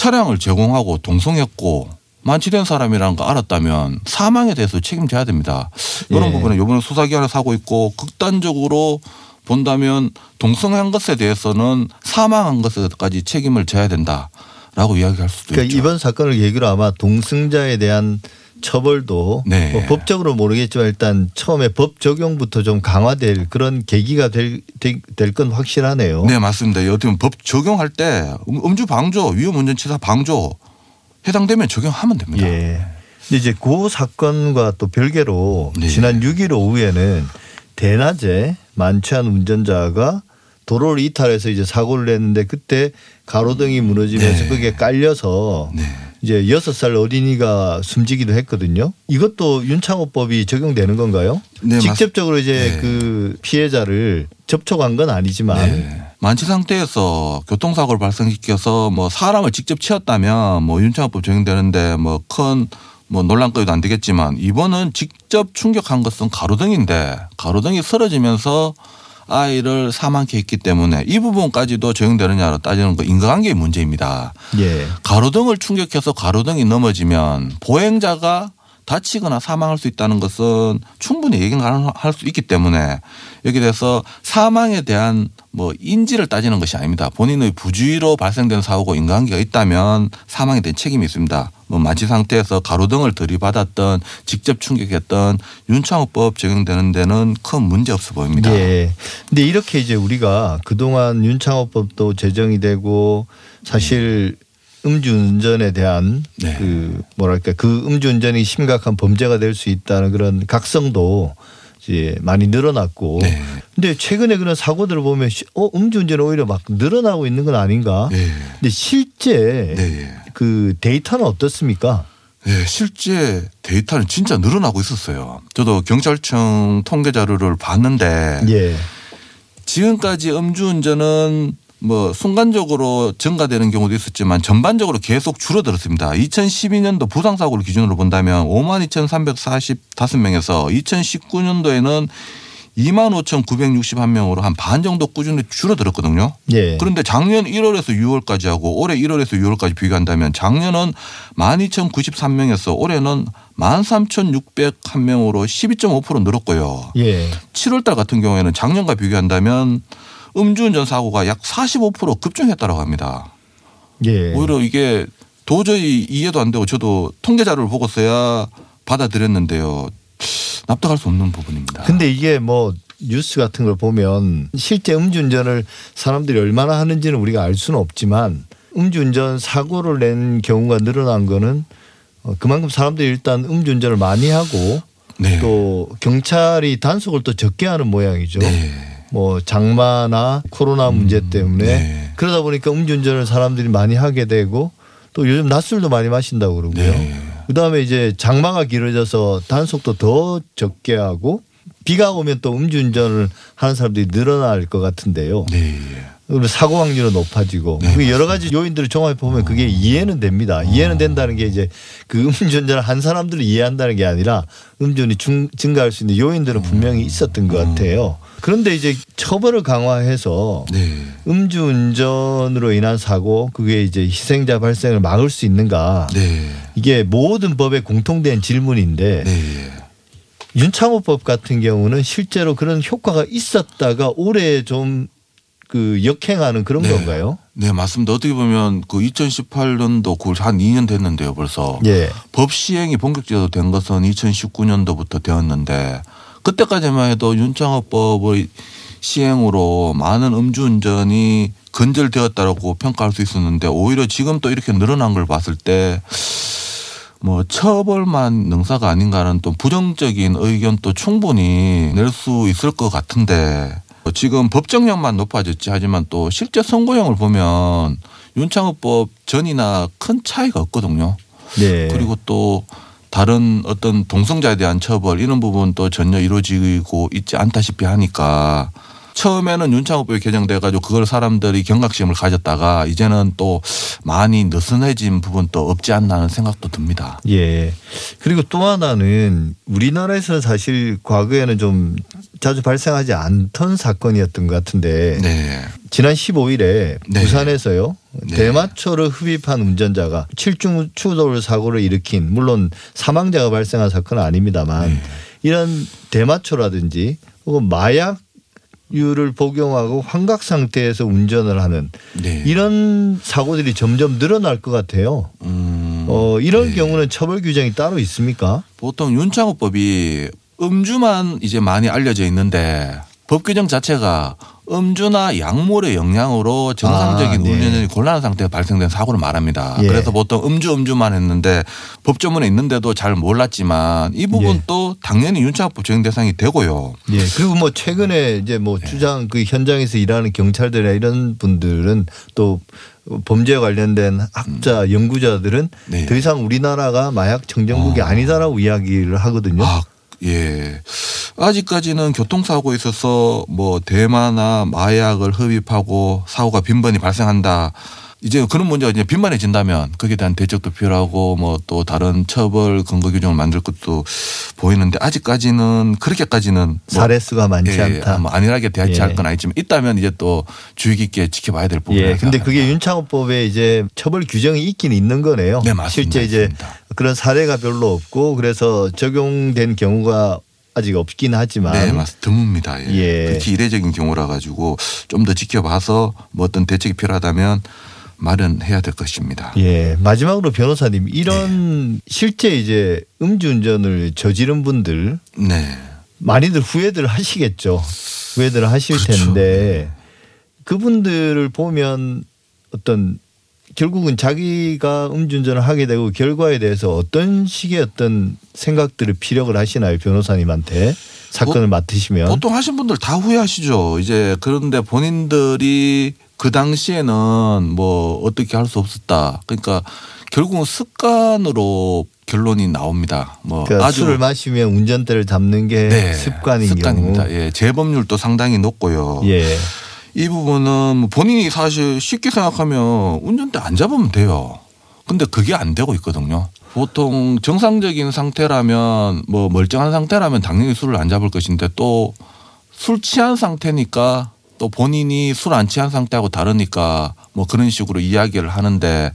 차량을 제공하고 동성했고 만취된 사람이라는 거 알았다면 사망에 대해서 책임져야 됩니다. 이런 예. 부분은 이번에 수사기관에서 하고 있고 극단적으로 본다면 동성한 것에 대해서는 사망한 것에까지 책임을 져야 된다라고 이야기할 수도 그러니까 있죠. 이번 사건을 계기로 아마 동승자에 대한 처벌도 네. 뭐 법적으로 모르겠지만 일단 처음에 법 적용부터 좀 강화될 그런 계기가 될 건 확실하네요. 네 맞습니다. 어떻게 보면 법 적용할 때 음- 음주 방조, 위험 운전치사 방조 해당되면 적용하면 됩니다. 예. 근데 이제 그 사건과 또 별개로 네. 지난 6일 오후에는 대낮에 만취한 운전자가 도로를 이탈해서 이제 사고를 했는데 그때 가로등이 무너지면서 네. 그게 깔려서 네. 이제 여섯 살 어린이가 숨지기도 했거든요. 이것도 윤창호법이 적용되는 건가요? 네, 맞- 직접적으로 이제 네. 그 피해자를 접촉한 건 아니지만 네. 만취 상태에서 교통사고를 발생시켜서 뭐 사람을 직접 치었다면 뭐 윤창호법 적용되는데 뭐큰뭐 논란거리도 안 되겠지만 이번은 직접 충격한 것은 가로등인데 가로등이 쓰러지면서 아이를 사망케 했기 때문에 이 부분까지도 적용되느냐로 따지는 거 인과관계의 문제입니다. 예. 가로등을 충격해서 가로등이 넘어지면 보행자가 다치거나 사망할 수 있다는 것은 충분히 예견할 수 있기 때문에 여기에 대해서 사망에 대한 뭐 인지를 따지는 것이 아닙니다. 본인의 부주의로 발생된 사고고 인과관계가 있다면 사망에 대한 책임이 있습니다. 뭐 만취 상태에서 가로등을 들이받았던 직접 충격했던 윤창호법 적용되는 데는 큰 문제 없어 보입니다. 예. 근데 이렇게 이제 우리가 그동안 윤창호법도 제정이 되고 사실 음 주운전에 대한 네. 그 뭐랄까 그 음주운전이 심각한 범죄가 될 수 있다는 그런 각성도 이제 많이 늘어났고 네. 근데 최근에 그런 사고들을 보면 시- 어 음주운전이 오히려 막 늘어나고 있는 건 아닌가? 네. 근데 실제 네. 그 데이터는 어떻습니까? 네, 실제 데이터는 진짜 늘어나고 있었어요. 저도 경찰청 통계 자료를 봤는데 예. 지금까지 음주운전은 뭐 순간적으로 증가되는 경우도 있었지만 전반적으로 계속 줄어들었습니다. 2012년도 부상 사고를 기준으로 본다면 5만 2,345명에서 2019년도에는 2만 5,961명으로 한 반 정도 꾸준히 줄어들었거든요. 예. 그런데 작년 1월에서 6월까지 하고 올해 1월에서 6월까지 비교한다면 작년은 12,093명에서 올해는 13,601명으로 12.5% 늘었고요. 예. 7월 달 같은 경우에는 작년과 비교한다면 음주운전 사고가 약 45% 급증했다고 합니다. 예. 오히려 이게 도저히 이해도 안 되고 저도 통계 자료를 보고서야 받아들였는데요. 납득할 수 없는 부분입니다. 근데 이게 뭐 뉴스 같은 걸 보면 실제 음주운전을 사람들이 얼마나 하는지는 우리가 알 수는 없지만 음주운전 사고를 낸 경우가 늘어난 거는 어, 그만큼 사람들이 일단 음주운전을 많이 하고 네. 또 경찰이 단속을 또 적게 하는 모양이죠. 네. 뭐 장마나 코로나 문제 때문에 네. 그러다 보니까 음주운전을 사람들이 많이 하게 되고 또 요즘 낮술도 많이 마신다고 그러고요. 네. 그다음에 이제 장마가 길어져서 단속도 더 적게 하고 비가 오면 또 음주운전을 하는 사람들이 늘어날 것 같은데요. 네. 사고 확률은 높아지고 네, 그 여러 가지 요인들을 종합해 보면 그게 이해는 됩니다. 이해는 된다는 게 이제 그 음주운전을 한 사람들을 이해한다는 게 아니라 음주운이 중- 증가할 수 있는 요인들은 분명히 있었던 것 같아요. 그런데 이제 처벌을 강화해서 네. 음주운전으로 인한 사고 그게 이제 희생자 발생을 막을 수 있는가 네. 이게 모든 법에 공통된 질문인데 네. 윤창호법 같은 경우는 실제로 그런 효과가 있었다가 올해 좀 그 역행하는 그런 네. 건가요? 네, 맞습니다. 어떻게 보면 그 2018년도 9월 한 2년 됐는데요, 벌써. 예. 법 시행이 본격적으로 된 것은 2019년도부터 되었는데 그때까지만 해도 윤창호법의 시행으로 많은 음주운전이 근절되었다라고 평가할 수 있었는데 오히려 지금 또 이렇게 늘어난 걸 봤을 때 뭐 처벌만 능사가 아닌가는 또 부정적인 의견도 충분히 낼 수 있을 것 같은데 지금 법정형만 높아졌지 하지만 또 실제 선고형을 보면 윤창호법 전이나 큰 차이가 없거든요. 네. 그리고 또 다른 어떤 동성자에 대한 처벌 이런 부분도 전혀 이루어지고 있지 않다시피 하니까 처음에는 윤창호법이 개정돼 가지고 그걸 사람들이 경각심을 가졌다가 이제는 또 많이 느슨해진 부분도 없지 않나 하는 생각도 듭니다. 예. 그리고 또 하나는 우리나라에서는 사실 과거에는 좀 자주 발생하지 않던 사건이었던 것 같은데 네. 지난 15일에 네. 부산에서요 네. 대마초를 흡입한 운전자가 칠중 추돌 사고를 일으킨 물론 사망자가 발생한 사건은 아닙니다만 네. 이런 대마초라든지 혹은 마약류를 복용하고 환각 상태에서 운전을 하는 네. 이런 사고들이 점점 늘어날 것 같아요. 음, 어, 이런 네. 경우는 처벌 규정이 따로 있습니까? 보통 윤창호법이 음주만 이제 많이 알려져 있는데 법 규정 자체가 음주나 약물의 영향으로 정상적인 아, 네. 운전이 곤란한 상태에 발생된 사고를 말합니다. 예. 그래서 보통 음주 음주만 했는데 법조문에 있는데도 잘 몰랐지만 이 부분도 당연히 윤창호법 적용 대상이 되고요. 예. 그리고 뭐 최근에 이제 뭐 네. 주장 그 현장에서 일하는 경찰들이나 이런 분들은 또 범죄에 관련된 학자 연구자들은 네. 더 이상 우리나라가 마약 청정국이 어. 아니다라고 이야기를 하거든요. 아, 예. 아직까지는 교통사고에 있어서 뭐 대마나 마약을 흡입하고 사고가 빈번히 발생한다. 이제 그런 문제가 이제 빈번해진다면 거기에 대한 대책도 필요하고 뭐 또 다른 처벌 근거 규정을 만들 것도 보이는데 아직까지는 그렇게까지는 뭐 사례 수가 많지 예, 않다. 뭐 안일하게 대하지 예. 할건 아니지만 있다면 이제 또 주의 깊게 지켜봐야 될 부분이라고 예. 근데. 그게 윤창호법에 이제 처벌 규정이 있긴 있는 거네요. 네, 맞습니다. 실제 이제 있습니다. 그런 사례가 별로 없고 그래서 적용된 경우가 아직 없긴 하지만 네, 맞습니다. 드뭅니다. 예. 예. 특히 이례적인 경우라 가지고 좀 더 지켜봐서 뭐 어떤 대책이 필요하다면 마련해야 될 것입니다. 예. 마지막으로 변호사님 이런 네. 실제 이제 음주운전을 저지른 분들 네. 많이들 후회들 하시겠죠. 후회들 하실 그렇죠. 텐데 그분들을 보면 어떤 결국은 자기가 음주운전을 하게 되고 결과에 대해서 어떤 식의 어떤 생각들을 피력을 하시나요 변호사님한테 사건을 맡으시면 보통 하신 분들 다 후회하시죠. 이제 그런데 본인들이 그 당시에는 뭐 어떻게 할 수 없었다. 그러니까 결국은 습관으로 결론이 나옵니다. 뭐 그러니까 아주 술을 마시면 운전대를 잡는 게 네, 습관인 습관입니다. 경우 예, 재범률도 상당히 높고요. 예. 이 부분은 뭐 본인이 사실 쉽게 생각하면 운전대 안 잡으면 돼요. 근데 그게 안 되고 있거든요. 보통 정상적인 상태라면 뭐 멀쩡한 상태라면 당연히 술을 안 잡을 것인데 또 술 취한 상태니까 또 본인이 술 안 취한 상태하고 다르니까 뭐 그런 식으로 이야기를 하는데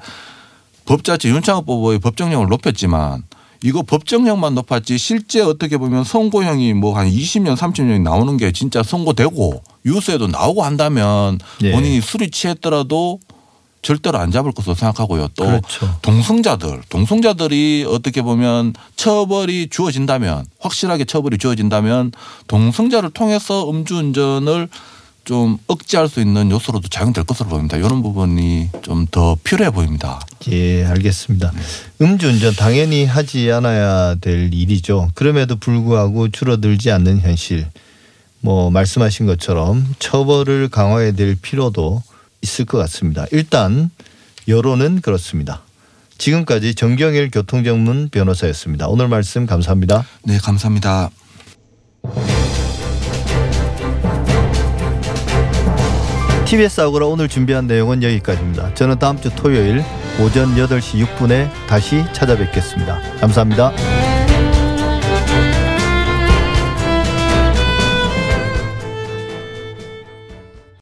법 자체 윤창호 법의 법정형을 높였지만 이거 법정형만 높았지 실제 어떻게 보면 선고형이 뭐 한 20년 30년이 나오는 게 진짜 선고되고 유서에도 나오고 한다면 예. 본인이 술이 취했더라도 절대로 안 잡을 것으로 생각하고요. 또 그렇죠. 동승자들, 동승자들이 어떻게 보면 처벌이 주어진다면 확실하게 처벌이 주어진다면 동승자를 통해서 음주운전을 좀 억제할 수 있는 요소로도 작용될 것으로 보입니다. 이런 부분이 좀 더 필요해 보입니다. 예, 알겠습니다. 음주운전 당연히 하지 않아야 될 일이죠. 그럼에도 불구하고 줄어들지 않는 현실. 뭐 말씀하신 것처럼 처벌을 강화해야 될 필요도 있을 것 같습니다. 일단 여론은 그렇습니다. 지금까지 정경일 교통전문 변호사였습니다. 오늘 말씀 감사합니다. 네, 감사합니다. TBS 아고라 오늘 준비한 내용은 여기까지입니다. 저는 다음 주 토요일 오전 8시 6분에 다시 찾아뵙겠습니다. 감사합니다.